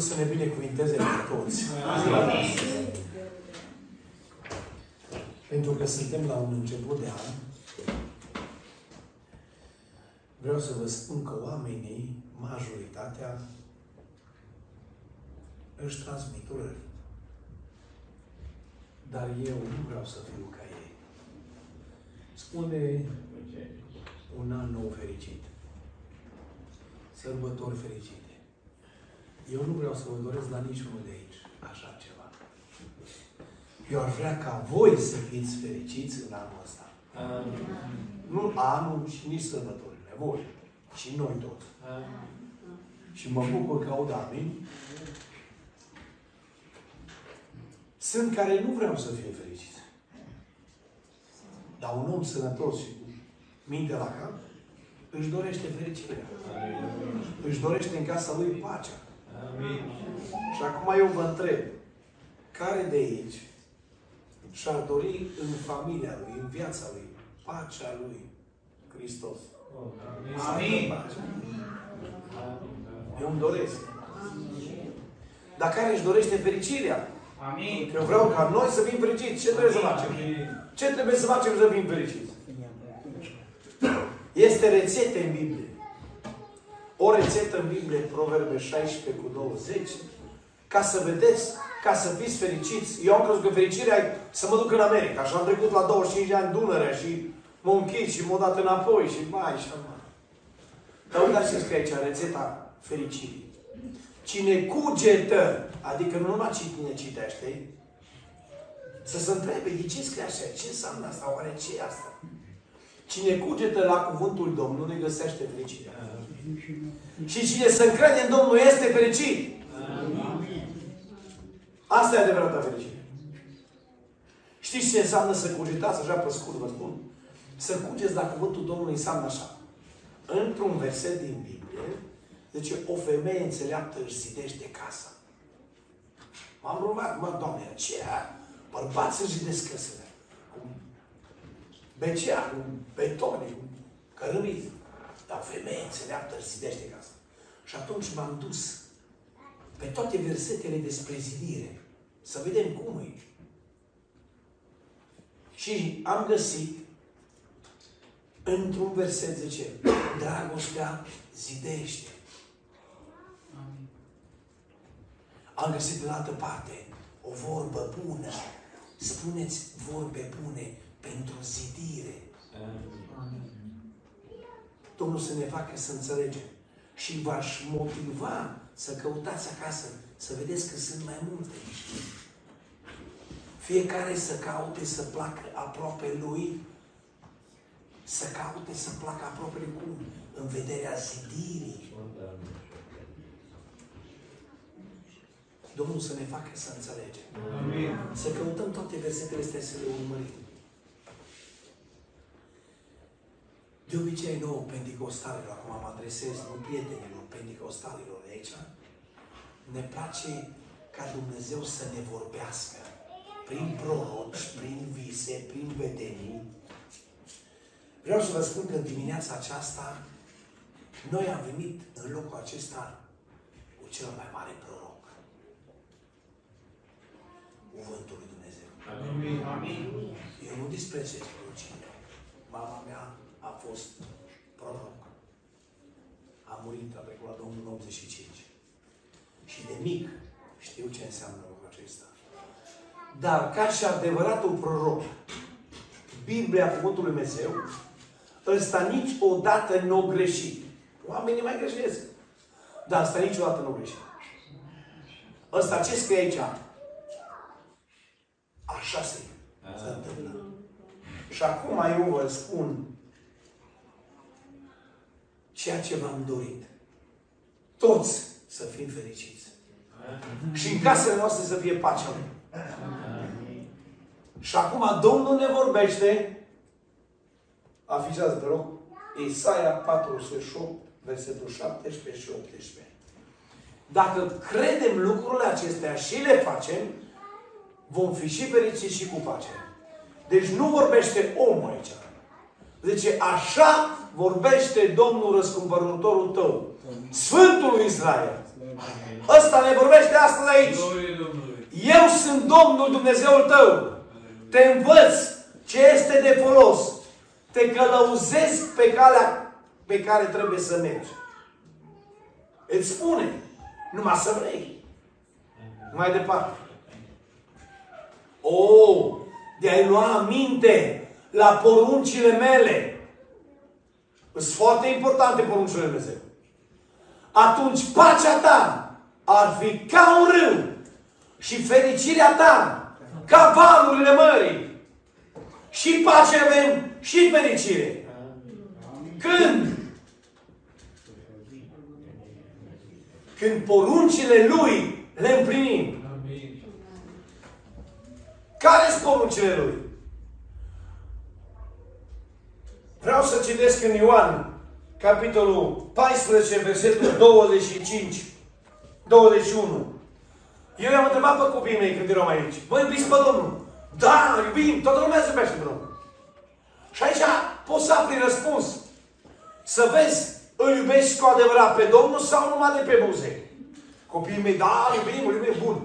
Domnul să ne binecuvinteze pe toți. Pentru că suntem la un început de an, vreau să vă spun că oamenii, majoritatea, își transmit urări. Dar eu nu vreau să fiu ca ei. Spune un an nou fericit. Sărbători fericite. Eu nu vreau să vă doresc la niciunul de aici așa ceva. Eu aș vrea ca voi să fiți fericiți în anul ăsta. Amin. Nu anul și nici sărbătorile. Voi. Și noi toți. Amin. Și mă bucur că aud amin. Sunt care nu vreau să fie fericiți. Dar un om sănătos și cu minte la cap își dorește fericirea. Amin. Își dorește în casa lui pacea. Amin. Și acum eu vă întreb, care de aici și-ar dori în familia lui, în viața lui, pacea lui Hristos? Amin. Eu îmi doresc. Dar care își dorește fericirea? Amin. Eu vreau ca noi să fim fericiți. Ce trebuie să facem? Ce trebuie să facem să fim fericiți? Este rețete în Biblie. O rețetă în Biblie, Proverbe 16 cu 20, ca să vedeți, ca să fiți fericiți. Eu am crezut că fericirea e să mă duc în America. Și am trecut la 25 de ani Dunărea și m-am închis și m-am dat înapoi și mai și mai. Dar uitați ce scrie aici, rețeta fericirii. Cine cugetă, adică nu numai cine citește, să se întrebe, de ce scrie așa? Ce înseamnă asta? Oare ce e asta? Cine cugetă la cuvântul Domnului găsește fericirea. Și cine se încrede în Domnul este fericit. Asta e adevărata fericire. Știți ce înseamnă să cugetați, așa pe scurt vă spun? Să cugeți la cuvântul Domnului înseamnă așa. Într-un verset din Biblie, zice, o femeie înțeleaptă își zidește casa. M-am rugat, mă, Doamne, aceea bărbați își zidesc căsele. Cu becea, cu betone, cu cărămizi. Dar femeie înțeleaptă își zidește casa. Și atunci m-am dus pe toate versetele despre zidire. Să vedem cum e. Și am găsit într-un verset zice, dragostea zidește. Am găsit în altă parte o vorbă bună. Spuneți vorbe bune pentru zidire. Domnul să ne facă să înțelegem. Și v-aș motiva să căutați acasă, să vedeți că sunt mai multe. Fiecare să caute să placă aproape lui, să caute să placă aproape cum? În vederea zidirii. Domnul să ne facă să înțelegem. Amin. Să căutăm toate versetele astea să le urmărim. De obicei nouă pentecostalilor, acum mă adresez, nu prietenilor pentecostalilor de aici, ne place ca Dumnezeu să ne vorbească prin proroci, prin vise, prin vedenii. Vreau să vă spun că în dimineața aceasta noi am venit în locul acesta cu cel mai mare proroc. Cuvântul lui Dumnezeu. Amin. Amin. Eu nu disprețuiesc prorocile. Mama mea a fost proroc. A murit, a trecut la Domnul în 85. Și de mic știu ce înseamnă lucrul acesta. Dar ca și adevăratul proroc, Biblia, Cuvântul Lui Dumnezeu, ăsta niciodată nu o greșit. Oamenii mai greșesc. Dar ăsta niciodată nu o greșit. Ăsta ce scrie aici? Așa se, se întâmplă. Și acum eu vă spun ceea ce v-am dorit. Toți să fim fericiți. Și în casele noastre să fie pacea Lui. Și acum Domnul ne vorbește. Afișați, te rog. Isaia 48, versetul 17 și 18. Dacă credem lucrurile acestea și le facem, vom fi și fericiți și cu pace. Deci nu vorbește omul aici. Zice, așa vorbește Domnul răscumpărătorul tău. Sfântul lui Israel. Ăsta ne vorbește astăzi aici. Eu sunt Domnul Dumnezeul tău. Te învăț ce este de folos. Te călăuzesc pe calea pe care trebuie să mergi. Îți spune. Numai să vrei. Mai departe. O, de a-i lua aminte la poruncile mele. Sunt foarte importante poruncile Dumnezeu. Atunci pacea ta ar fi ca un râu și fericirea ta ca valurile mării. Și pace avem și fericire. Când? Când poruncile Lui le împlinim. Care sunt poruncile Lui? Vreau să citesc în Ioan, capitolul 14, versetul 25, 21. Eu i-am întrebat pe copiii mei când eram aici. Bă, iubiți pe Domnul? Da, iubim. Toată lumea se iubește pe Domnul. Și aici poți să afli răspuns. Să vezi, îl iubești cu adevărat pe Domnul sau numai de pe buze? Copiii mei, da, iubim, îl iubim, bun.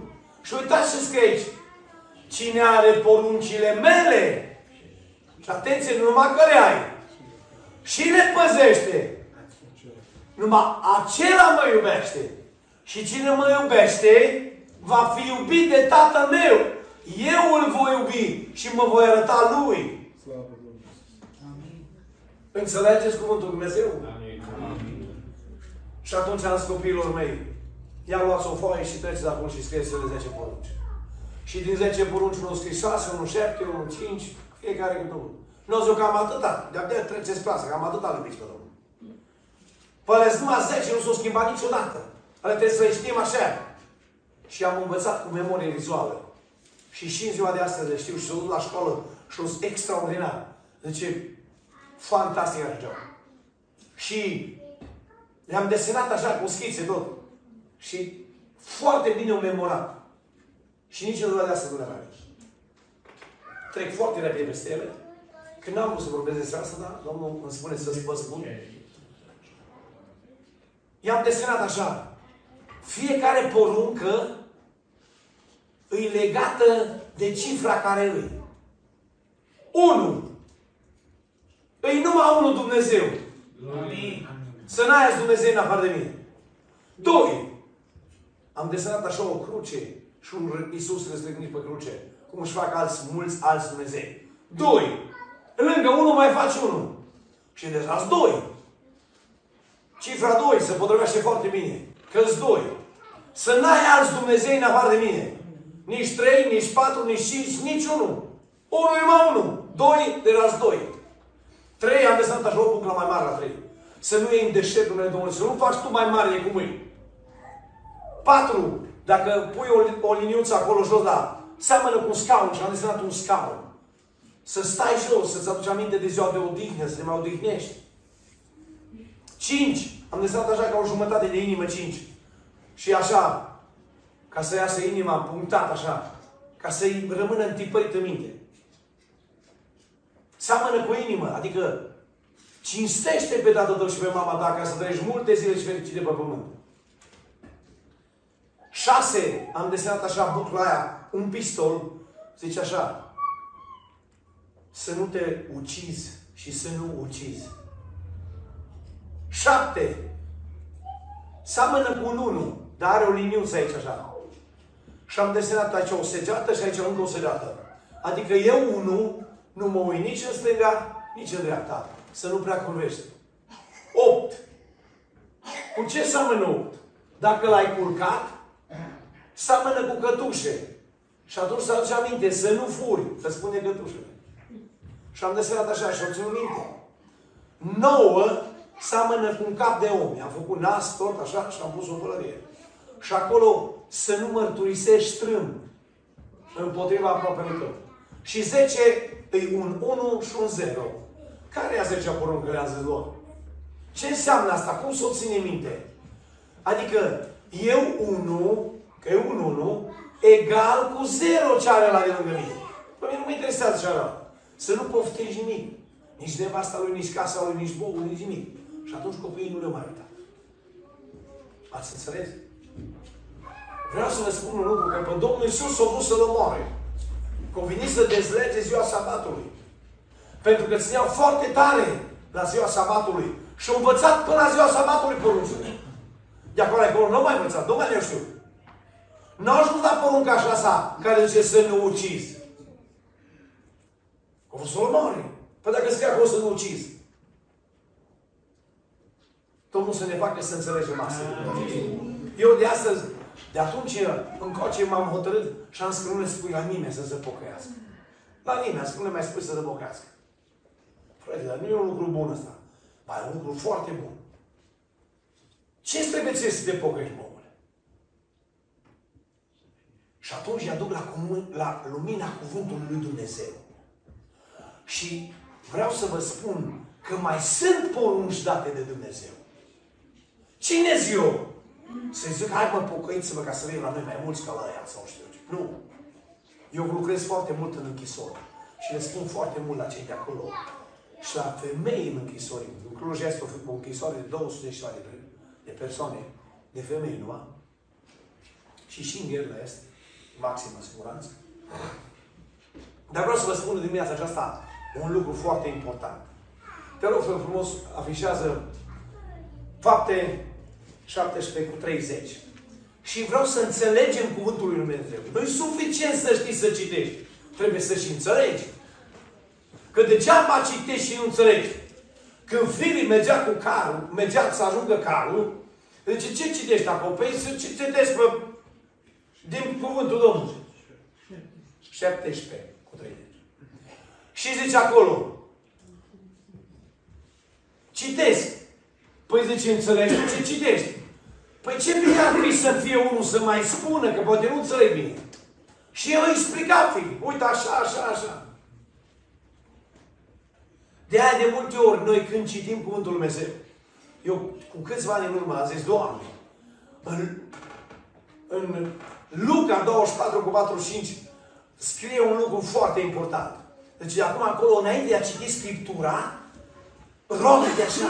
Și uitați ce scrie aici. Cine are poruncile mele, și atenție, nu numai că le ai, și le păzește, numai acela mă iubește. Și cine mă iubește, va fi iubit de Tatăl meu. Eu îl voi iubi și mă voi arăta lui. Amin. Înțelegeți cuvântul Dumnezeu? Amin. Amin. Și atunci am zis copiilor mei, ia luați o foaie și treceți acolo și scrieți-le 10 porunci. Și din 10 porunci unul scris 6, unul 7, unul 5, fiecare câte unul. Nu zic cam atâta, de-abia treceți clasa, cam atâta iubiți pe Domnul. Păi numai 10 nu s-au schimbat niciodată. Ale trebuie să le știm așa. Și am învățat cu memorie vizuală. Și și în ziua de astăzi le știu și s-au dus la școală și sunt extraordinar. Deci, fantastic așa. Și le-am desenat așa cu schițe tot. Și foarte bine au memorat. Și nici în ziua de astăzi nu le mai Trec foarte repede peste ele. Când n-am vrut să vorbesc despre asta, dar Domnul îmi spune să vă spun. I-am desenat așa. Fiecare poruncă îi legată de cifra care îi. Unu. Îi numai unul Dumnezeu. Amin. Să n-ai Dumnezeu în afară de mine. Doi. Am desenat așa o cruce și un Iisus răstignit pe cruce. Cum își fac alți, mulți alți Dumnezei. Doi. Lângă unul mai faci unul. Și deja doi. Cifra 2 se potrivește foarte bine. că doi. Să n-ai alți Dumnezei în afară de mine. Nici trei, nici patru, nici cinci, nici unul. Unul e mai unul. Doi, de las doi. Trei, am desat așa o buclă mai mare la trei. Să nu iei în deșert, Dumnezeu Domnul, să nu faci tu mai mare de cum e. Patru, dacă pui o, o liniuță acolo jos la, seamănă cu un scaun și am desenat un scaun. Să stai jos, să-ți aduci aminte de ziua de odihnă, să te mai odihnești. Cinci, am desenat așa ca o jumătate de inimă cinci. Și așa, ca să iasă inima punctată așa, ca să-i rămână întipărit în minte. Seamănă cu inimă, adică cinstește pe tatăl tău și pe mama ta ca să trăiești multe zile și fericite pe pământ. Șase, am desenat așa bucla aia, un pistol, zice așa, să nu te ucizi și să nu ucizi. Șapte, seamănă cu un unu, dar are o liniuță aici așa. Și am desenat aici o segeată și aici încă o segeată. Adică eu, unul, nu mă uit nici în stânga, nici în dreapta. Să nu prea curvește. 8. Cu ce seamănă 8? Dacă l-ai curcat, seamănă cu cătușe. Și atunci să aduce aminte, să nu furi, să spune cătușele. Și am desenat așa și am ținut minte. 9 seamănă cu un cap de om. Am făcut nas, tot așa, și am pus o pălărie. Și acolo să nu mărturisești strâmb împotriva aproapelui tău. Și 10 e un 1 și un 0. Care e a 10 poruncă le-a zis lor? Ce înseamnă asta? Cum să o ține minte? Adică eu 1, că e un 1, egal cu 0 ce are la de lângă mine. Păi mine nu mă interesează ce are. Să nu poftești nimic. Nici nevasta lui, nici casa lui, nici bogul, nici nimic. Și atunci copiii nu le mai uitat. Ați înțeles? Vreau să vă spun un lucru, că pe Domnul Iisus s-a vrut să-L omoare. Că venit să dezlege ziua sabatului. Pentru că țineau foarte tare la ziua sabatului. Și au învățat până la ziua sabatului poruncile. De acolo acolo nu mai învățat, nu mai le știu. N-au ajuns la porunca așa sa, care zice să nu ucizi. Au fost să-l omoare. Păi dacă scrie acolo să nu ucizi. Domnul să ne facă să înțelegem asta. Eu de astăzi, de atunci încoace m-am hotărât și am scris nu spui la nimeni să se pocăiască. La nimeni, spune mai spui să se pocăiască. Frate, dar nu e un lucru bun ăsta. Ba, e un lucru foarte bun. Ce trebuie ție să te pocăiești, omule? Și atunci îi aduc la, comun, la lumina cuvântului lui Dumnezeu. Și vreau să vă spun că mai sunt porunci date de Dumnezeu. Cine eu? Să zic, hai mă, pocăiți-vă ca să vin la noi mai mulți ca la ea sau știu ce. Nu. Eu lucrez foarte mult în închisori. Și le spun foarte mult la cei de acolo. Și la femei în închisori. În Cluj este o închisoare de 200 de, de persoane, de femei numai. Și și în Gherla este maximă siguranță. Dar vreau să vă spun în dimineața aceasta un lucru foarte important. Te rog frumos, afișează fapte 17 cu 30. Și vreau să înțelegem cuvântul lui Dumnezeu. Nu e suficient să știi să citești. Trebuie să și înțelegi. Că degeaba citești și nu înțelegi. Când Filip mergea cu carul, mergea să ajungă carul, zice, ce citești acolo? Păi să citești pe, din cuvântul Domnului. 17 cu 30. Și zice acolo, citesc. Păi zice, înțelegi ce citești? Păi ce bine ar fi să fie unul să mai spună, că poate nu înțeleg bine. Și el îi explica fi. Uite, așa, așa, așa. De aia de multe ori, noi când citim Cuvântul Lui Dumnezeu, eu cu câțiva ani în urmă am zis, Doamne, în, în Luca 24 cu 45 scrie un lucru foarte important. Deci acum acolo, înainte de a citi Scriptura, roagă de așa.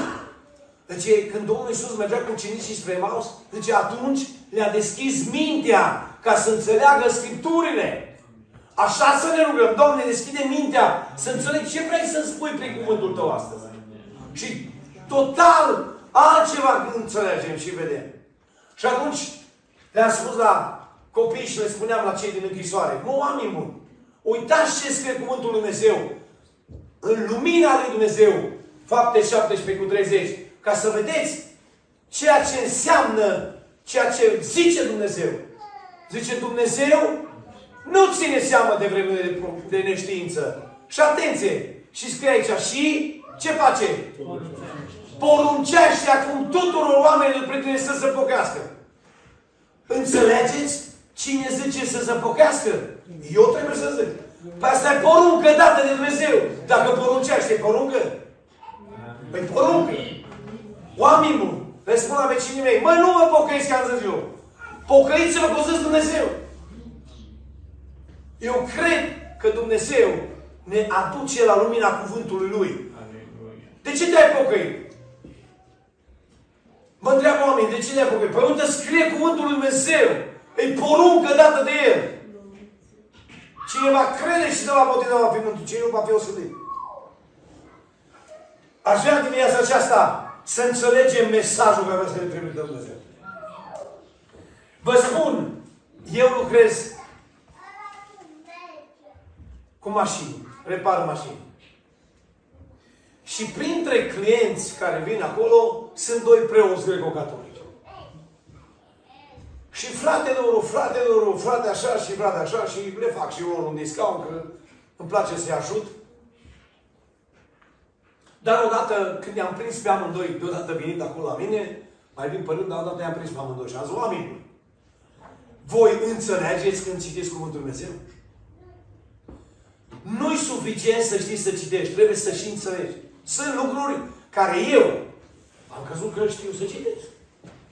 Deci când Domnul Iisus mergea cu ucenicii spre Maus, deci atunci le-a deschis mintea ca să înțeleagă Scripturile. Așa să ne rugăm. Doamne, deschide mintea să înțeleg ce vrei să-mi spui prin cuvântul Tău astăzi. Și total altceva înțelegem și vedem. Și atunci le-am spus la copii și le spuneam la cei din închisoare, nu oameni buni, uitați ce scrie cuvântul Lui Dumnezeu. În lumina Lui Dumnezeu, fapte 17 cu 30, ca să vedeți ceea ce înseamnă ceea ce zice Dumnezeu. Zice Dumnezeu, nu ține seama de vremele de neștiință. Și atenție! Și scrie aici, și ce face? Poruncește acum tuturor oamenilor prieteni să se pocăiască. Înțelegeți? Cine zice să se pocăiască? Eu trebuie să zic. Păi asta e poruncă dată de Dumnezeu. Dacă poruncește, e poruncă? Păi poruncă. Oameni buni, le spun la vecinii mei, mă, nu vă pocăiți, că am zis eu. Pocăiți-vă că o zis Dumnezeu. Eu cred că Dumnezeu ne aduce la lumina cuvântului Lui. De ce te-ai pocăit? Mă întreabă oamenii, de ce te-ai pocăit? Păi unde scrie cuvântul Lui Dumnezeu? E poruncă dată de El. Cine va crede și se va boteza va fi mântuit. Cine nu va fi osândit. Aș vrea dimineața aceasta să înțelegem mesajul care vrea să ne trimite Dumnezeu. Vă spun, eu lucrez cu mașini, repar mașini. Și printre clienți care vin acolo sunt doi preoți greco-catolici. Și frate lor, frate lor, frate așa și frate așa și le fac și eu un discount că îmi place să-i ajut. Dar odată, când i-am prins pe amândoi, deodată venind acolo la mine, mai vin părând, dar odată i-am prins pe amândoi și am zis, oameni, voi înțelegeți când citiți Cuvântul Dumnezeu? Nu-i suficient să știi să citești, trebuie să și înțelegi. Sunt lucruri care eu am crezut că știu să citesc.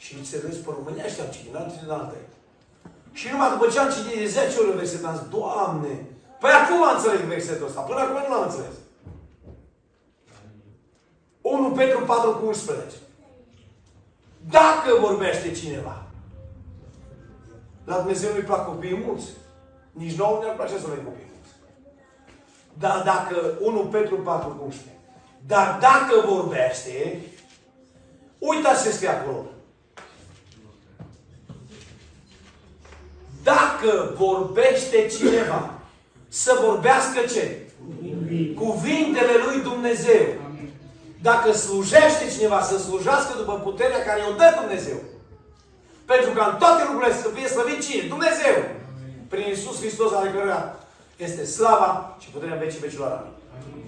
Și înțeles pe românește, am citit, n-am citit alte. Și numai după ce am citit de 10 ori versetul, am zis, Doamne, păi acum am înțeles versetul ăsta, până acum nu l-am înțeles. 1 Petru 4 cu 11. Dacă vorbește cineva, La Dumnezeu nu-i plac copiii mulți. Nici nouă ne-ar place să avem copii mulți. Dar dacă 1 Petru 4 cum spune, dar dacă vorbește, uitați ce scrie acolo. Dacă vorbește cineva, să vorbească ce? Cuvintele lui Dumnezeu. Dacă slujește cineva, să slujească după puterea care o dă Dumnezeu. Pentru că în toate lucrurile să fie slăvit cine? Dumnezeu. Prin Iisus Hristos ale căruia este slava și puterea vecii vecilor. Amin.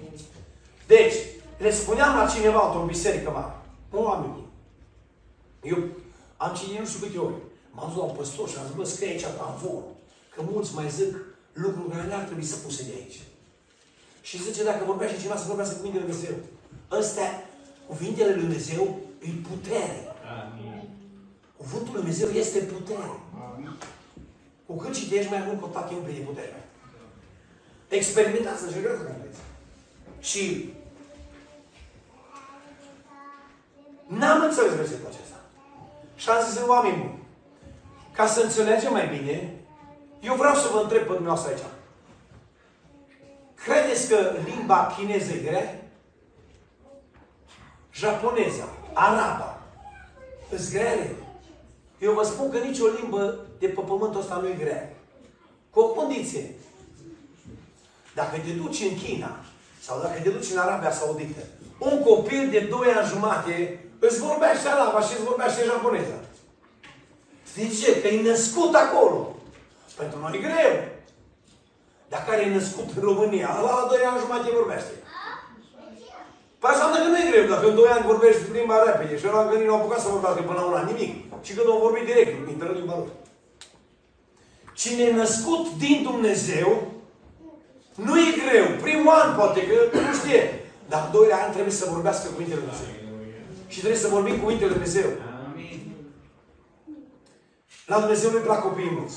Deci, le spuneam la cineva într-o biserică mare, un oameni. Eu am citit nu știu câte ori. M-am dus la un păstor și am zis, bă, scrie aici vor. Că mulți mai zic lucruri care n-ar trebui să puse de aici. Și zice, dacă vorbește cineva, să vorbească cuvintele Lui Dumnezeu. Ăstea, cuvintele Lui Dumnezeu, e putere. Amin. Cuvântul Lui Dumnezeu este putere. Amin. Cu cât citești mai mult, contact e un de putere. Experimentați, încercați să vedeți. Și n-am înțeles versetul acesta. Și am zis, oameni buni, ca să înțelegem mai bine, eu vreau să vă întreb pe dumneavoastră aici. Credeți că limba chineză e grea? Japoneza, araba, îți grele. Eu vă spun că nicio limbă de pe pământul ăsta nu e grea. Cu o condiție. Dacă te duci în China, sau dacă te duci în Arabia Saudită, un copil de 2 ani jumate îți vorbește araba și îți vorbește japoneza. Zice că e născut acolo. Pentru noi e greu. Dar care e născut în România, la 2 ani jumate vorbește. Păi înseamnă că nu e greu, dacă în 2 ani vorbești limba repede și ăla încă nu au apucat să vorbească până la un an, nimic. Și când au vorbit direct, intră limba lor. Cine e născut din Dumnezeu, nu e greu. Primul an poate, că nu știe. Dar doi ani trebuie să vorbească cuvintele Lui Dumnezeu. Și trebuie să vorbim cuvintele Lui Dumnezeu. La Dumnezeu nu-i plac copiii mulți.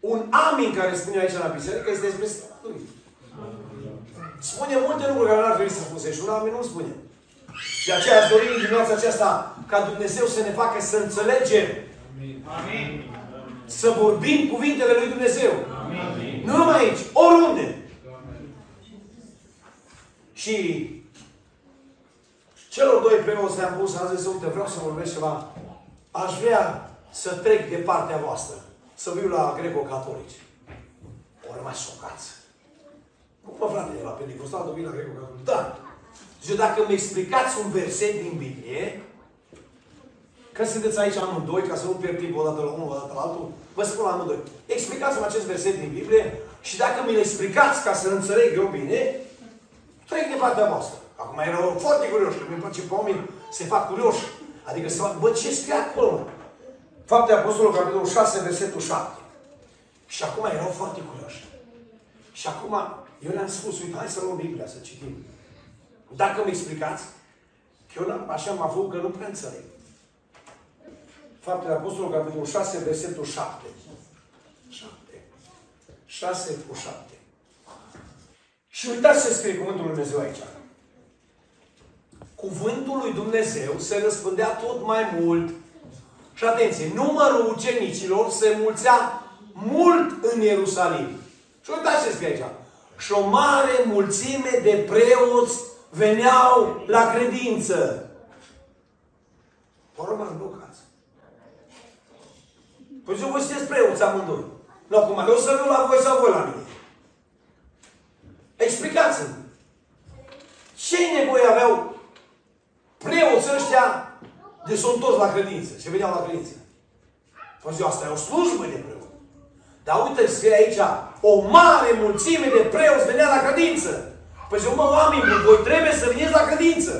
Un amin care spune aici la biserică este despre lui. Spune multe lucruri care n-ar trebui să spuse și un amin nu spune. Și de aceea aș dori în dimineața aceasta ca Dumnezeu să ne facă să înțelegem. Amin. Să vorbim cuvintele lui Dumnezeu. Amin. Nu numai aici, oriunde. Și celor doi preoți le-am pus, am zis, uite, vreau să vorbesc ceva. Aș vrea să trec de partea voastră să viu la greco-catolici. Au rămas șocați. Cum mă, frate, la Pentecostal tu vii la greco-catolici? Da. Zice, dacă îmi explicați un verset din Biblie, că sunteți aici amândoi, ca să nu pierd timp odată la unul, odată la altul, vă spun la amândoi. Explicați-mi acest verset din Biblie și dacă mi-l explicați ca să înțeleg eu bine, trec de partea voastră. Acum erau foarte curioși, că mi-mi place pe oameni se fac curioși. Adică să fac, bă, ce scrie acolo? Fapte Apostolul, capitolul 6, versetul 7. Și acum erau foarte curioși. Și acum eu le-am spus, uite, hai să luăm Biblia, să citim. Dacă mi explicați, că eu așa m-am făcut că nu prea înțeleg. Faptele Apostolului, capitolul 6, versetul 7. 7. 6 cu 7. Și uitați ce scrie Cuvântul Lui Dumnezeu aici. Cuvântul lui Dumnezeu se răspândea tot mai mult și atenție, numărul ucenicilor se mulțea mult în Ierusalim. Și uitați ce scrie aici. Și o mare mulțime de preoți veneau la credință. Au rămas blocați. Păi să voi sunteți preoți amândoi. Nu, acum, eu să nu la voi sau voi la mine. Explicați-mi. Ce nevoie aveau preoții ăștia de sunt toți la credință și veneau la credință. Păi ziua asta e o slujbă de preot. Dar uite, scrie aici, o mare mulțime de preoți venea la credință. Păi ziua, mă, oameni, voi trebuie să veniți la credință.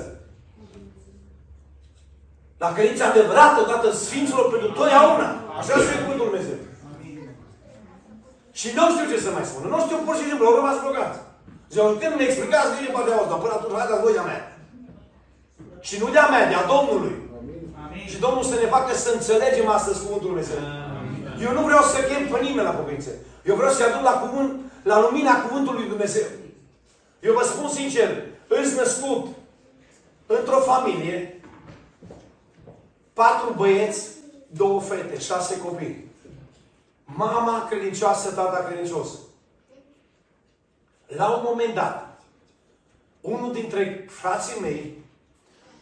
La credința adevărată, odată Sfinților pentru totdeauna. Așa scrie cuvântul Dumnezeu. Și nu știu ce să mai spun. Nu știu pur și simplu, au rămas blocați. Ziua, când ne explicați bine partea asta, până atunci, haideți voi de-a mea. Și nu de-a mea, de-a Domnului. Și Domnul să ne facă să înțelegem astăzi Cuvântul Dumnezeu. Eu nu vreau să chem pe nimeni la pocăință. Eu vreau să-i aduc la cuvânt, la lumina Cuvântului Dumnezeu. Eu vă spun sincer, îți născut într-o familie, patru băieți, două fete, șase copii. Mama credincioasă, tata credincios. La un moment dat, unul dintre frații mei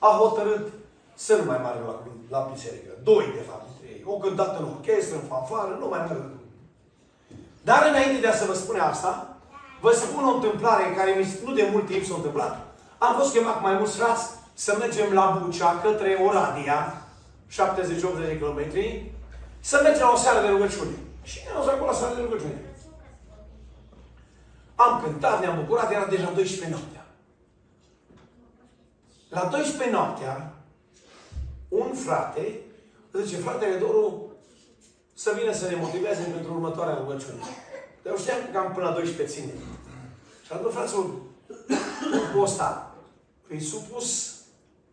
a hotărât să nu mai meargă la, la biserică. Doi, de fapt, dintre ei. O cântat în orchestră, în fanfară, nu mai merg. Dar înainte de a să vă spune asta, vă spun o întâmplare care nu de mult timp s-a întâmplat. Am fost chemat cu mai mulți frați să mergem la Bucea către Oradea, 70-80 de kilometri, să mergem la o seară de rugăciune. Și ne-am dus acolo la seară de rugăciune. Am cântat, ne-am bucurat, era deja 12 noaptea. La 12 noaptea, un frate zice, fratele Doru, să vină să ne motiveze pentru următoarea rugăciune. Dar eu știam că cam până la 12 ține. Și atunci, fraților, grupul ăsta îi supus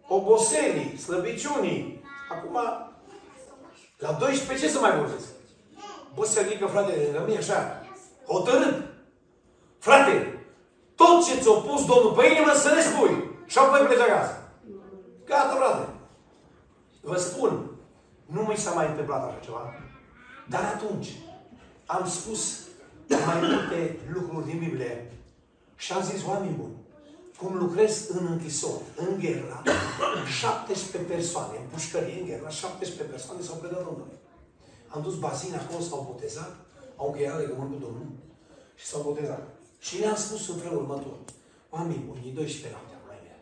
oboselii, slăbiciunii. Acum, la 12 ce să mai vorbesc? Bă, să ridică frate de mine așa, hotărât. Frate, tot ce ți-a pus Domnul pe inimă să ne spui. Și apoi pleci acasă. Gata, frate. Vă spun, nu mi s-a mai întâmplat așa ceva. Dar atunci am spus mai multe lucruri din Biblie și am zis, oameni buni, cum lucrez în închisori, în gherla, 17 persoane, în pușcărie, în gherla, 17 persoane s-au predat Domnului. Am dus bazin acolo, s-au botezat, au încheiat legământ cu Domnul și s-au botezat. Și le-am spus în felul următor. Oameni buni, 12 noaptea, mai bine.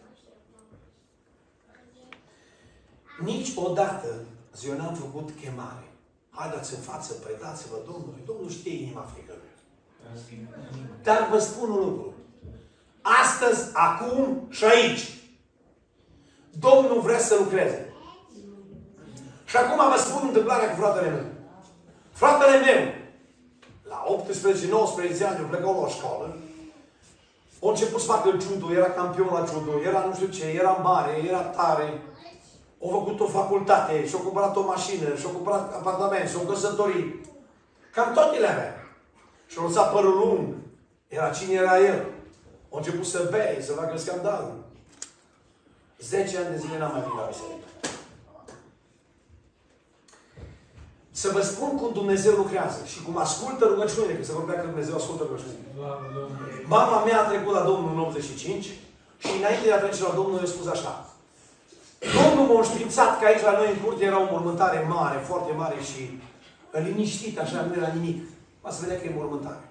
Niciodată eu n-am făcut chemare. Haideți în față, predați-vă Domnului. Domnul știe inima fiecăruia. Dar vă spun un lucru. Astăzi, acum și aici. Domnul vrea să lucreze. Și acum vă spun întâmplarea cu fratele meu. Fratele meu, la 18-19 ani, eu plecau la școală, a început să facă judo, era campion la judo, era nu știu ce, era mare, era tare. A făcut o facultate, și-a cumpărat o mașină, și-a cumpărat apartament, și-a căsătorit. Cam toate le avea. Și-a lăsat părul lung. Era cine era el. A început să bei, să facă scandalul. Zece ani de zile n-am mai venit la biserică. Să vă spun cum Dumnezeu lucrează și cum ascultă rugăciunile, că se vorbea că Dumnezeu ascultă rugăciunile. Mama mea a trecut la Domnul în 85 și înainte de a trece la Domnul, i-a spus așa. Domnul m-a înștiințat că aici la noi în curte era o mormântare mare, foarte mare și liniștit, așa, nu era nimic. Va să vedea că e mormântare.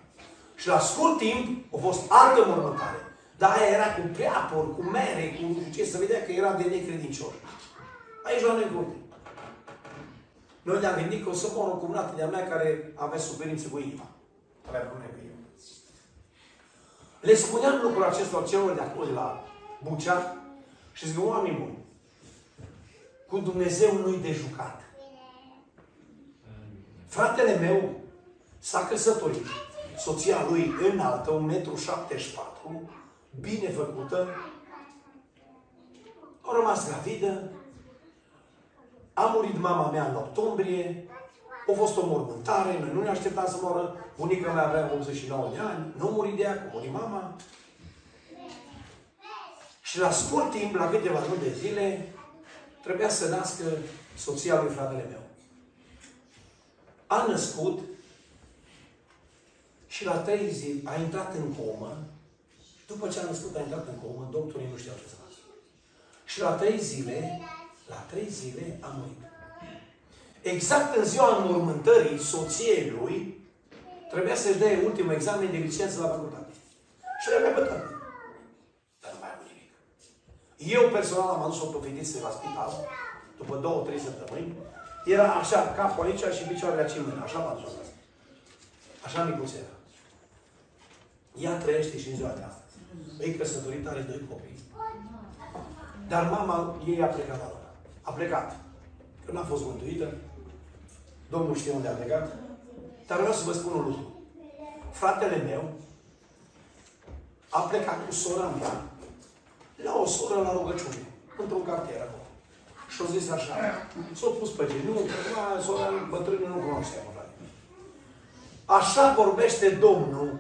Și la scurt timp a fost altă mormântare. Dar aia era cu preapor, cu mere, cu ce, să vedea că era de necredincioși. Aici la noi în curte. Noi ne-am gândit că o să mor o cumnată de-a mea care avea suferințe cu inima. Avea probleme cu inima. Le spuneam lucrul acestor celor de acolo, de la Bucea, și zic, oameni buni, cu Dumnezeu nu-i de jucat. Fratele meu s-a căsătorit. Soția lui înaltă, 1,74 m, bine făcută, a rămas gravidă, a murit mama mea în octombrie, a fost o mormântare, noi nu ne așteptam să moară, bunica mea avea 89 de ani, nu muri de ea, cu muri mama. Și la scurt timp, la câteva luni de zile, trebuia să nască soția lui fratele meu. A născut și la trei zile a intrat în comă. După ce a născut, a intrat în comă, doctorii nu știau ce să facă. Și la trei zile, la trei zile a murit. Exact în ziua înmormântării soției lui, trebuia să-și dea ultimul examen de licență la facultate. Și le avea pe toate. Dar nu mai am nimic. Eu personal am adus o profetiță la spital, după două, trei săptămâni. Era așa, capul aici și picioarele aici în mână. Așa m-am adus acasă. Așa micuț era. Ea trăiește și în ziua de astăzi. E căsătorită, are doi copii. Dar mama ei a plecat la lor. A plecat. Că n-a fost mântuită. Domnul știe unde a plecat. Dar vreau să vă spun un lucru. Fratele meu a plecat cu sora mea la o soră la rugăciune. Într-un cartier acolo. Și au zis așa. S-au pus pe genunchi. Sora bătrână nu cunoștea. Așa vorbește Domnul,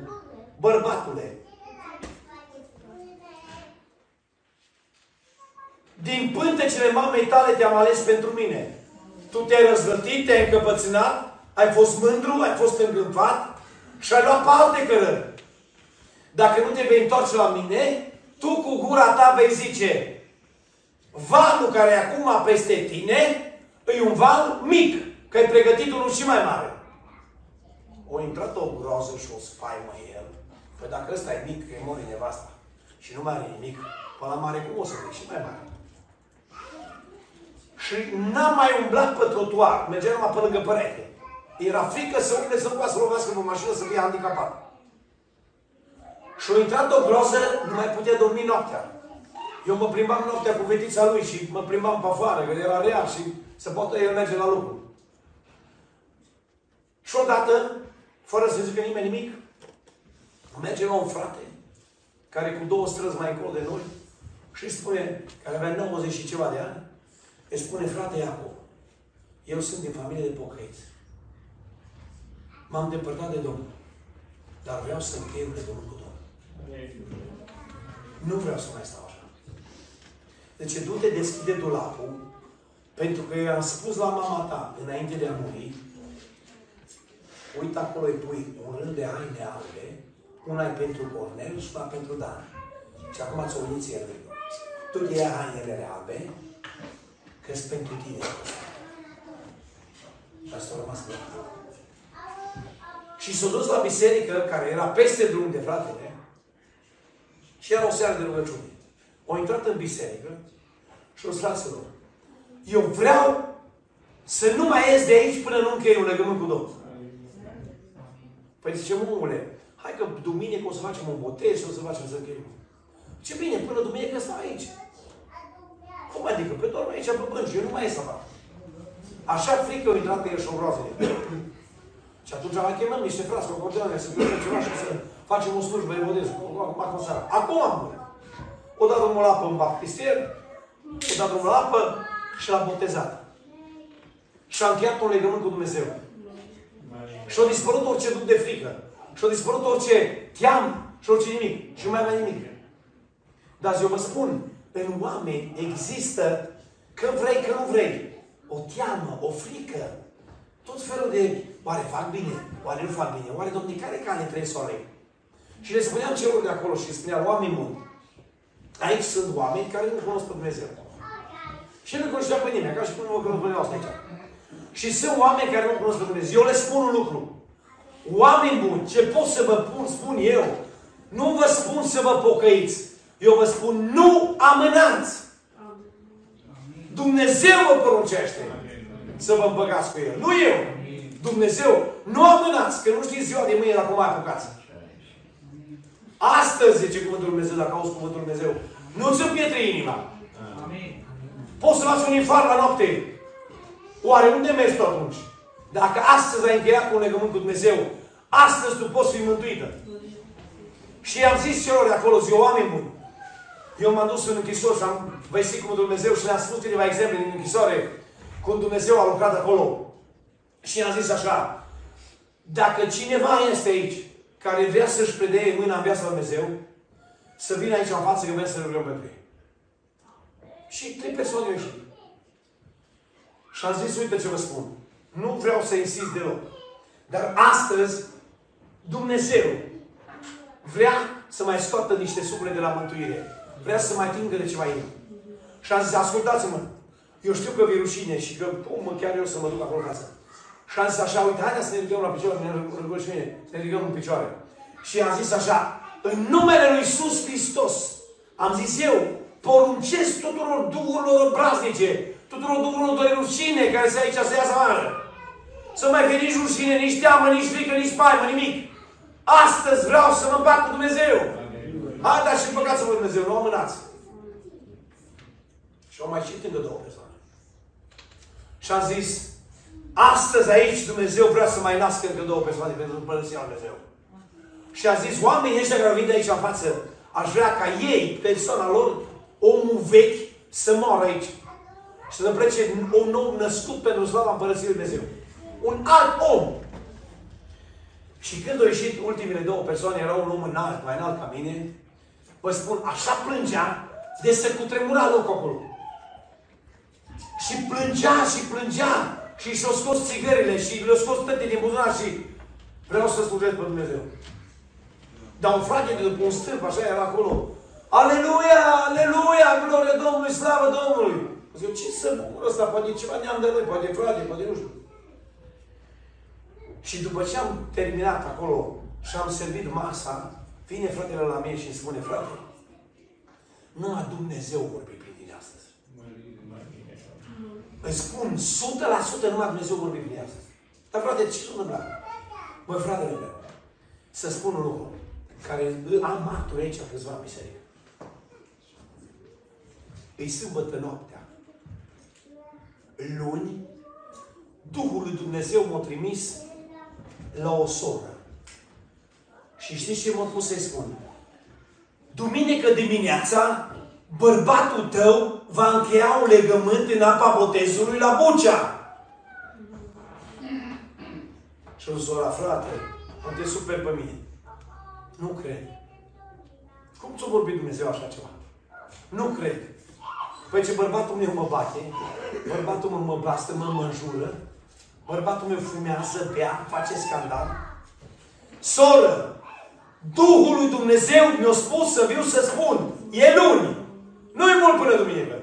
bărbatule. Din pântecele mamei tale te-am ales pentru mine. tu te-ai răzvătit, te-ai încăpățânat, ai fost mândru, ai fost îngânfat și ai luat pe alte cărări. Dacă nu te vei întoarce la mine, tu cu gura ta vei zice, valul care e acum peste tine, e un val mic, că ai pregătit unul și mai mare. O intrat o groază și o spaimă el. Păi dacă ăsta e mic, că e mori nevasta, și nu mai are nimic, pe la mare cum o să fie și mai mare? Și n-am mai umblat pe trotuar, mergea numai pe lângă perete. Era frică să umble să nu poată să lovească pe mașină să fie handicapat. Și a intrat o groză, nu mai putea dormi noaptea. Eu mă plimbam noaptea cu fetița lui și mă plimbam pe afară, că era rea și să poată el merge la lucru. Și odată, fără să zică nimeni nimic, merge la un frate, care cu două străzi mai încolo de noi, și spune, care avea 90 și ceva de ani, îi spune, frate Iacob, eu sunt din familie de pocăiți. M-am depărtat de Domnul, dar vreau să închei un legământ cu Domnul. Nu vreau să mai stau așa. Deci du-te, deschide dulapul, pentru că eu am spus la mama ta, înainte de a muri, uite acolo îi pui un rând de haine albe, una e pentru Cornel și una pentru Dan. Și acum ți-o uniți el. Tu te ia hainele albe, că pentru tine. Și asta a rămas pe Și s-a dus la biserică, care era peste drum de fratele, și era o seară de rugăciune. Au intrat în biserică și o fraților, eu vreau să nu mai ies de aici până nu închei un legământ cu Domnul. Păi zice, omule, hai că duminică o să facem un botez și o să facem să încheiem. Ce bine, până duminică stau aici. Cum adică? Pe dorm aici pe bănci, eu nu mai ies afară. Așa frică au intrat pe el și o groază. și atunci mai chemăm niște frați cu cordeoane să vedem ceva și să facem o slujbă de botez. Acum seara. Acum am O dat drumul la apă în baptistier, o dat drumul la apă și l-a botezat. Și a încheiat un legământ cu Dumnezeu. Și a dispărut orice duc de frică. Și a dispărut orice team și orice nimic. Și nu mai avea nimic. Dar eu vă spun, în oameni există, că vrei, că nu vrei, o teamă, o frică, tot felul de, oare fac bine, oare nu fac bine, oare, domnule, care cale trebuie să o aleg? Și le spuneam celor de acolo și spuneam, oameni buni, aici sunt oameni care nu cunosc pe Dumnezeu. Și nu cunoștea pe nimeni, ca și cum nu mă cunosc pe nimeni aici. Și sunt oameni care nu cunosc pe Dumnezeu. Eu le spun un lucru. Oameni buni, ce pot să vă pun, spun eu, nu vă spun să vă pocăiți. Eu vă spun, nu amânați. Dumnezeu vă poruncește să vă împăcați cu El. Nu eu. Dumnezeu. Nu amânați, că nu știți ziua de mâine dacă mai apucați. Astăzi, zice Cuvântul Dumnezeu, dacă auzi Cuvântul Dumnezeu, nu ți pietre inima. Poți să faci un infart la noapte. Oare unde mergi tu atunci? Dacă astăzi ai încheiat cu un legământ cu Dumnezeu, astăzi tu poți fi mântuită. Și i-am zis celor de acolo, zi, oameni buni, eu m-am dus în închisori și am văzut cum Dumnezeu și le-am spus câteva exemple din închisoare, cum Dumnezeu a lucrat acolo. Și i-am zis așa, dacă cineva este aici, care vrea să-și predeie mâna în viața lui Dumnezeu, să vină aici în față că vrem să ne rugăm pentru ei. Și trei persoane au ieșit. Și am zis, uite ce vă spun. Nu vreau să insist deloc. Dar astăzi, Dumnezeu vrea să mai scoată niște suflete de la mântuire. Vrea să mai atingă de ceva inimă. Și am zis, ascultați-mă. Eu știu că vi rușine și că cum chiar eu să mă duc acolo acasă. Și am zis așa, uite, haideți să ne ridicăm la picioare, ne rugăm și mine, să ne ridicăm în picioare. Și am zis așa, în numele Lui Iisus Hristos, am zis eu, poruncesc tuturor duhurilor obraznice, tuturor duhurilor de rușine care se aici să iasă afară. Să mai fie nici rușine, nici teamă, nici frică, nici spaimă, nimic. Astăzi vreau să mă bat cu Dumnezeu. Haideți și păcați-vă Dumnezeu, nu amânați. Și au mai citit încă două persoane. Și am zis, astăzi aici Dumnezeu vrea să mai nască încă două persoane pentru Împărăția Lui Dumnezeu. Și a zis, oamenii ăștia care vin de aici în față, aș vrea ca ei, persoana lor, omul vechi, să moară aici. Și să plece un nou născut pentru slava Împărăției Lui Dumnezeu. Un alt om. Și când au ieșit ultimele două persoane, era un om înalt, mai înalt ca mine, vă spun, așa plângea, de să cutremura locul acolo. Și plângea și plângea. Și și-au scos țigările și le-au scos toate din buzunar și vreau să slujesc pe Dumnezeu. Dar un frate de după un stâlp, așa era acolo. Aleluia, aleluia, glorie Domnului, slavă Domnului. Zic, ce să bucur ăsta? Poate ceva neam de noi, poate frate, poate nu știu. Și după ce am terminat acolo și am servit masa, vine fratele la mine și îmi spune, frate, nu a Dumnezeu vorbi prin tine astăzi. Îți spun, 100% numai Dumnezeu vorbi prin tine astăzi. Dar frate, ce s-a întâmplat? Băi, fratele meu, să spun un lucru, care am martori aici câțiva în biserică. Îi sâmbătă noaptea. Luni, Duhul lui Dumnezeu m-a trimis la o soră. Și știți ce m-a pus să-i spun? Duminică dimineața, bărbatul tău va încheia un legământ în apa botezului la Bucea. Și o sora, frate, am te super pe mine. Nu cred. Cum ți-a vorbit Dumnezeu așa ceva? Nu cred. Păi ce bărbatul meu mă bate, bărbatul meu mă blastă, mă, mă înjură, bărbatul meu fumează, bea, face scandal. Soră, Duhul lui Dumnezeu mi-a spus să viu să spun. E luni. Nu e mult până duminică.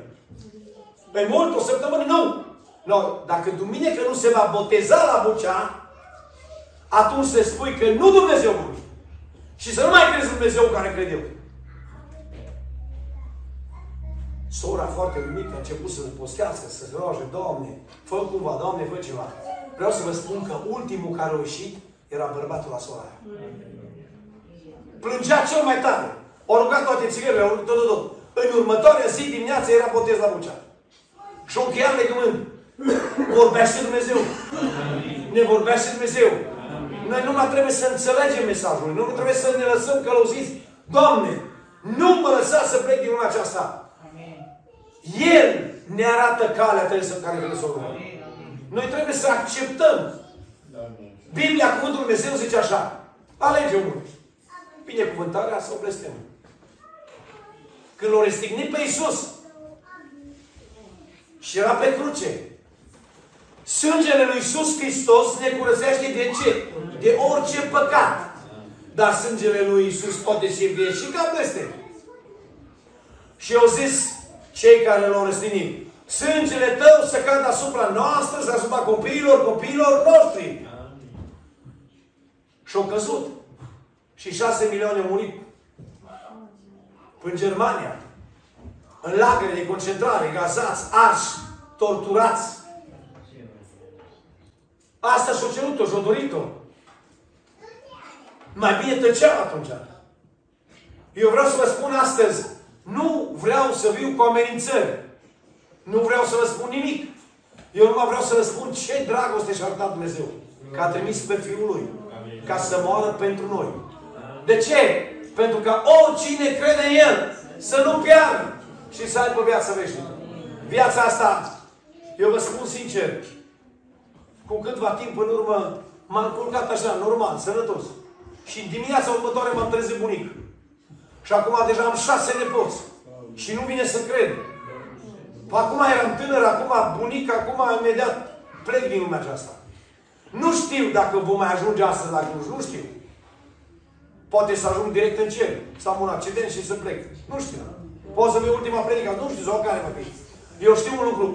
E mult, o săptămână? Nu. No, dacă duminică nu se va boteza la Bucea, atunci se spui că nu Dumnezeu vorbi. Și să nu mai crezi în Dumnezeu care cred eu. Sora foarte uimită a început să postească, să se roage, Doamne, fă cumva, Doamne, fă ceva. Vreau să vă spun că ultimul care a ieșit era bărbatul la sora aia. Plângea cel mai tare. O rugat toate țigările, tot, tot, tot. În următoarea zi dimineața era botez la Bucea. Și o încheiat legământ. Vorbește Dumnezeu. Ne vorbește Dumnezeu. Noi numai trebuie să înțelegem mesajul. Nu trebuie să ne lăsăm călăuziți. Doamne, nu mă lăsa să plec din lumea aceasta. El ne arată calea trebuie să care trebuie să o luăm. Noi trebuie să acceptăm. Biblia, Cuvântul Dumnezeu zice așa. Alege unul. Binecuvântarea sau blestemul. Când l-au restignit pe Iisus și era pe cruce, Sângele lui Iisus Hristos ne curățește de ce? De orice păcat. Dar sângele lui Iisus poate să fie și ca peste. Și au zis cei care l-au răstinit, sângele tău să cadă asupra noastră, să asupra copiilor, copiilor noștri. Și au căzut. Și șase milioane au murit. În Germania. În lagăre de concentrare, gazați, arși, torturați. Asta și-o cerut-o, și-o dorit-o. Mai bine tăceam atunci. Eu vreau să vă spun astăzi, nu vreau să viu cu amenințări. Nu vreau să vă spun nimic. Eu numai vreau să vă spun ce dragoste și-a arătat Dumnezeu. Că a trimis pe Fiul Lui. Ca să moară pentru noi. De ce? Pentru că oricine crede în El să nu piară și să aibă viața veșnică. Viața asta, eu vă spun sincer, cu câtva timp în urmă, m-am culcat așa, normal, sănătos. Și în dimineața următoare m-am trezit bunic. Și acum deja am șase nepoți. Și nu vine să cred. Acum eram tânăr, acum bunic, acum imediat plec din lumea aceasta. Nu știu dacă vom mai ajunge astăzi la Cluj, nu știu. Poate să ajung direct în cer, să am un accident și să plec. Nu știu. Poate să fie ultima predică, nu știu, sau care va fi. Eu știu un lucru.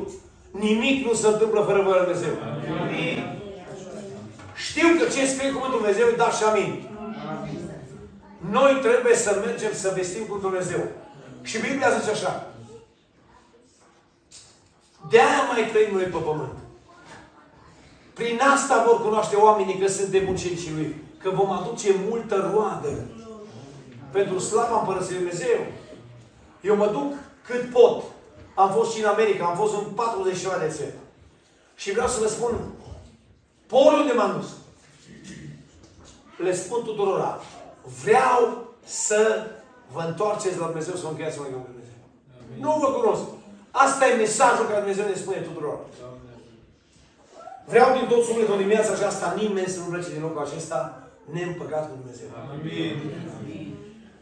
Nimic nu se întâmplă fără voia Dumnezeu. Amin. Știu că ce scrie Cuvântul Dumnezeu, da și amin. Noi trebuie să mergem să vestim cu Dumnezeu. Și Biblia zice așa. De-aia mai trăim noi pe pământ. Prin asta vor cunoaște oamenii că suntem ucenicii Lui. Că vom aduce multă roadă. Pentru slava Împărăției Dumnezeu. Eu mă duc cât pot am fost și în America, am fost în 40 ceva de țări. Și vreau să vă spun, pe oriunde m-am dus, le spun tuturora, vreau să vă întoarceți la Dumnezeu, să vă încheiați la Dumnezeu. Amin. Nu vă cunosc. Asta e mesajul care Dumnezeu ne spune tuturor. Vreau din tot sufletul în dimineața aceasta nimeni să nu plece din locul acesta neîmpăcat cu Dumnezeu. Amin.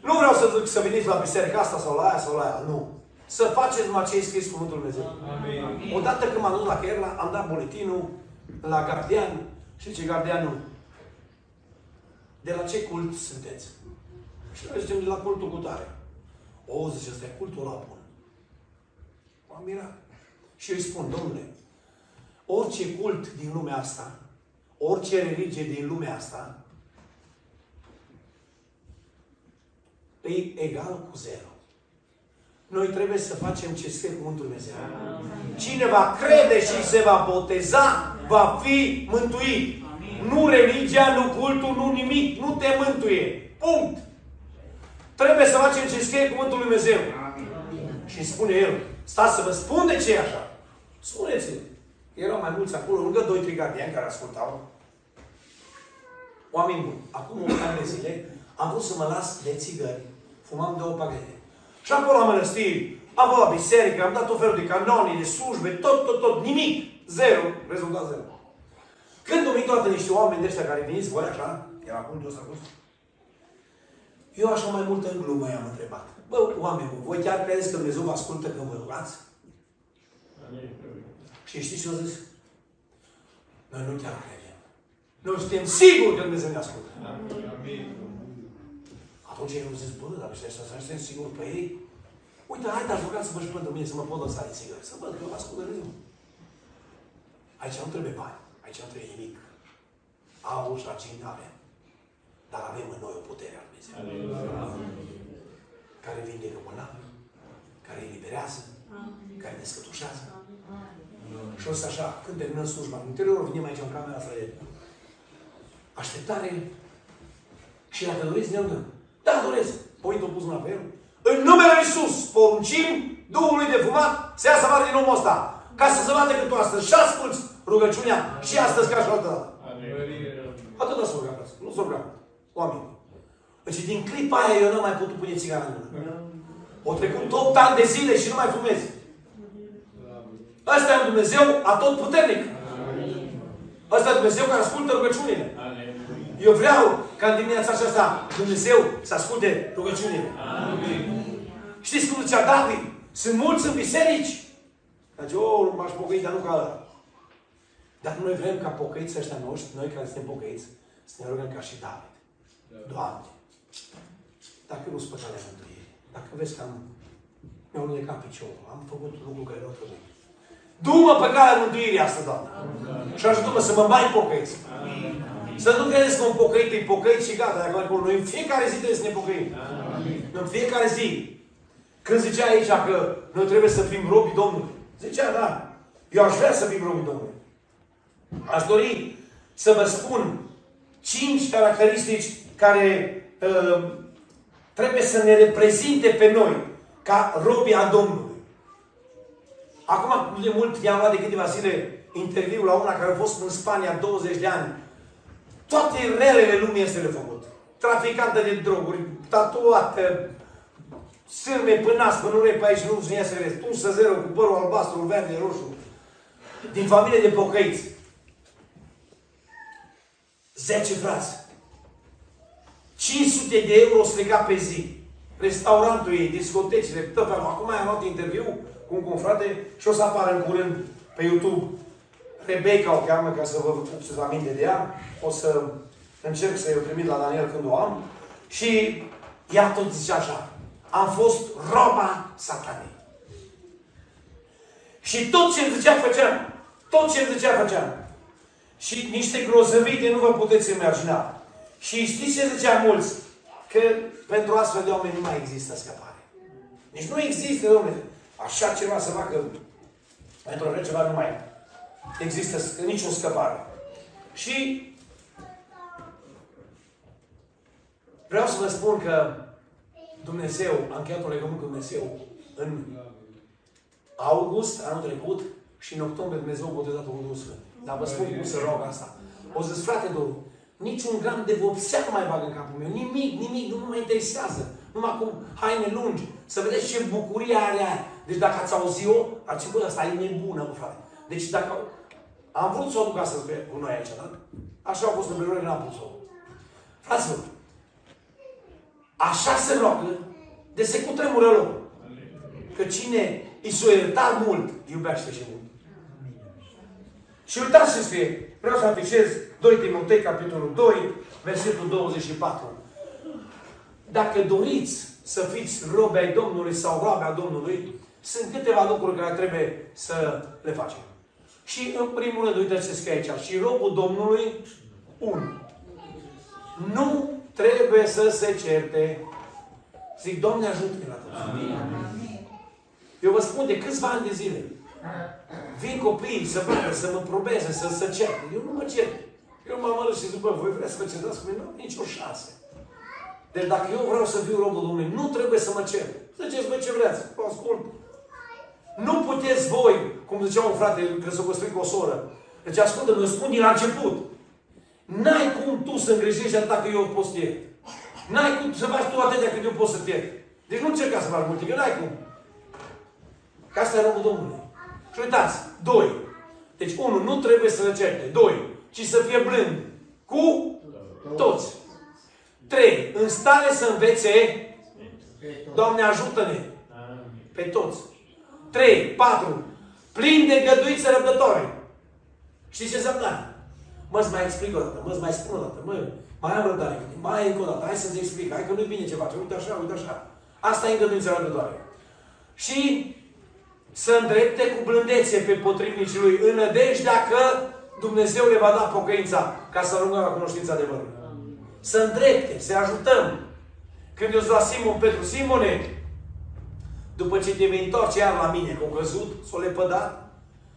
Nu vreau să zic să veniți la biserica asta sau la aia sau la aia. Nu. Să faceți numai ce e scris Cuvântul Dumnezeu. Amin. Odată când m-am dus la Kerala, am dat buletinul la gardian și ce gardianul, de la ce cult sunteți? Și noi zicem de la cultul cu tare. O, zice, ăsta e cultul la bun. M-am mirat. Și eu îi spun, domnule, orice cult din lumea asta, orice religie din lumea asta, e egal cu zero. Noi trebuie să facem ce scrie Cuvântul Dumnezeu. Cine va crede și se va boteza, va fi mântuit. Amin. Nu religia, nu cultul, nu nimic. Nu te mântuie. Punct. Trebuie să facem ce scrie Cuvântul Lui Dumnezeu. Amin. Și spune El, stați să vă spun de ce e așa. Spuneți-l. Erau mai mulți acolo, lângă doi, trei gardieni care ascultau. Oameni buni, acum o ani de zile, am vrut să mă las de țigări. Fumam două pagete. Și acolo la mănăstiri, am fost la biserică, am dat tot felul de canoni, de slujbe, tot, tot, tot, nimic. Zero. Rezultat zero. Când au venit toate niște oameni de ăștia care veniți voi așa, era acum jos acolo, eu așa mai mult în glumă i-am întrebat. Bă, oameni buni, voi chiar credeți că Dumnezeu vă ascultă când vă rugați? Și știți ce au zis? Noi nu chiar credem. Noi suntem siguri că Dumnezeu ne ascultă. Amin. Atunci eu am zis, bă, dar ăștia să suntem siguri pe ei? Uite, hai, dar rugați să vă și pentru mine să mă pot lăsa de țigări. Să văd că eu vă ascult Dumnezeu. Aici nu trebuie bani. Aici nu trebuie nimic. Aur și argint avem. Dar avem în noi o putere a Dumnezeu. Care vindecă bolnavi, care îi liberează, care ne scătușează. Și o să așa, când terminăm slujba, în interiorul venim aici în camera asta de așteptare și dacă doriți, ne rugăm. Da, doresc. Păi tu pus mâna pe el. În numele Lui Iisus poruncim Duhului de fumat să iasă afară din omul ăsta. Ca să se vadă că tu astăzi și asculți rugăciunea și astăzi ca și altă dată. Atât să rugăm. Nu să rugăm. Oameni. Deci din clipa aia eu nu mai putut pune țigara în mână. O trecut 8 ani de zile și nu mai fumez. Ăsta e Dumnezeu atot puternic. Ăsta e Dumnezeu care ascultă rugăciunile. Eu vreau ca în dimineața aceasta Dumnezeu să asculte rugăciunile. Amin. Știți cum zicea David? Sunt mulți în biserici. Dar zice, oh, m-aș pocăi, dar nu ca ăla. Dar noi vrem ca pocăiți ăștia noștri, noi care suntem pocăiți, să ne rugăm ca și David. Da. Doamne, dacă nu spăta de mântuire, dacă vezi că am mi-au lunecat piciorul, am făcut lucruri care nu au trebuit. Du-mă pe calea mântuirii asta, Doamne. Amin. Și ajută-mă să mă mai pocăiți. Amin. Să nu credeți că un pocăit e pocăit și gata, dacă acolo. Noi în fiecare zi trebuie să ne pocăim. Amin. În fiecare zi. Când zicea aici că noi trebuie să fim robi Domnului. Zicea, da. Eu aș vrea să fim robi Domnului. Aș dori să vă spun cinci caracteristici care uh, trebuie să ne reprezinte pe noi ca robi a Domnului. Acum, nu de mult, i-am luat de câteva zile interviul la una care a fost în Spania 20 de ani. Toate relele lumii este le făcut. Traficantă de droguri, tatuată, sârme pe nas, pe nure pe aici, nu se iasă rest. Tunsă zero cu părul albastru, verde, roșu. Din familie de pocăiți. Zece frați. 500 de euro strica pe zi. Restaurantul ei, discotecile, tot felul. Acum am luat interviu cu un confrate și o să apară în curând pe YouTube. Rebecca o cheamă ca să vă aduceți aminte de ea. O să încerc să-i o trimit la Daniel când o am. Și ea tot zice așa. Am fost roba satanei. Și tot ce îmi zicea făceam. Tot ce îmi zicea făceam. Și niște grozăvite nu vă puteți imagina. Și știți ce zicea mulți? Că pentru astfel de oameni nu mai există scăpare. Nici nu există, domnule. Așa ceva să facă pentru așa ceva nu mai există nicio scăpare. Și vreau să vă spun că Dumnezeu, am încheiat un legământ cu Dumnezeu în august anul trecut și în octombrie Dumnezeu a botezat un Duhul Sfânt. Dar vă spun cum să rog asta. O zis, frate Domnul, niciun gram de vopsea nu mai bag în capul meu. Nimic, nimic, nu mă interesează. Numai cu haine lungi. Să vedeți ce bucurie are aia. Deci dacă ați auzit-o, ar zice, bă, asta e nebună, bă, frate. Deci dacă am vrut să o duc astăzi cu noi aici, da? Așa au fost împrejurări, n-am pus-o. Fraților, așa se roagă de se cutremură locul. Că cine îi s-o iertat mult, iubește și mult. Și uitați ce scrie. Vreau să afișez 2 Timotei, capitolul 2, versetul 24. Dacă doriți să fiți robe ai Domnului sau robe a Domnului, sunt câteva lucruri care trebuie să le facem. Și în primul rând, uitați ce scrie aici. Și robul Domnului, un. Nu trebuie să se certe. Zic, Doamne ajută-ne la toți. Amin. Eu vă spun de câțiva ani de zile. Vin copiii să vadă, să mă probeze, să se certe. Eu nu mă cert. Eu mă amără și zic, bă, voi vreți să vă certați cu mine? Nu, nici o șansă. Deci dacă eu vreau să fiu robul Domnului, nu trebuie să mă cer. Ziceți voi ce vreți, vă ascult. Nu puteți voi, cum zicea un frate, că s-a construit cu o soră. Deci ascultă, mă spun din la început. N-ai cum tu să îngrijești atât că eu pot să iert. N-ai cum să faci tu atâtea cât eu pot să iert. Deci nu încerca să faci multe, că n-ai cum. Că asta e robul Domnului. Și uitați, doi. Deci, unul, nu trebuie să certe. Doi, ci să fie blând. Cu toți. Trei, în stare să învețe, Doamne ajută-ne, pe toți. Trei, patru, plin de găduiță răbdătoare. Știți ce înseamnă? Mă mai explic o dată, mă mai spun o dată, mă, mai am răbdare, mai încă o dată, hai să-ți explic, hai că nu-i bine ce face, uite așa, uite așa. Asta e îngăduința răbdătoare. Și să îndrepte cu blândețe pe potrivnicii lui, în nădejdea că Dumnezeu le va da pocăința ca să ajungă la cunoștința adevărului. Să îndrepte, să ajutăm. Când eu la Simon Petru, Simone, după ce te vei întoarce iar la mine, că au căzut, s-o lepădat,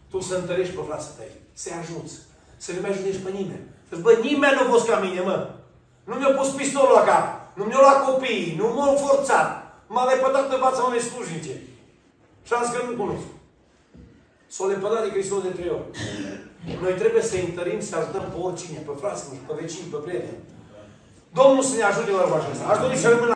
tu să întărești pe frații tăi, să-i ajuți, să nu mai ajutești pe nimeni. Să bă, nimeni nu a fost ca mine, mă. Nu mi-a pus pistolul la cap, nu mi-a luat copiii, nu m-a forțat. M-a lepădat în fața unei slujnice. Și am zis că nu cunosc. S-o lepădat de Hristos de trei ori. Noi trebuie să întărim, să ajutăm pe oricine, pe frații pe vecini, pe prieteni. Domnul să ne ajute la urma aceasta. Aș dori să rămână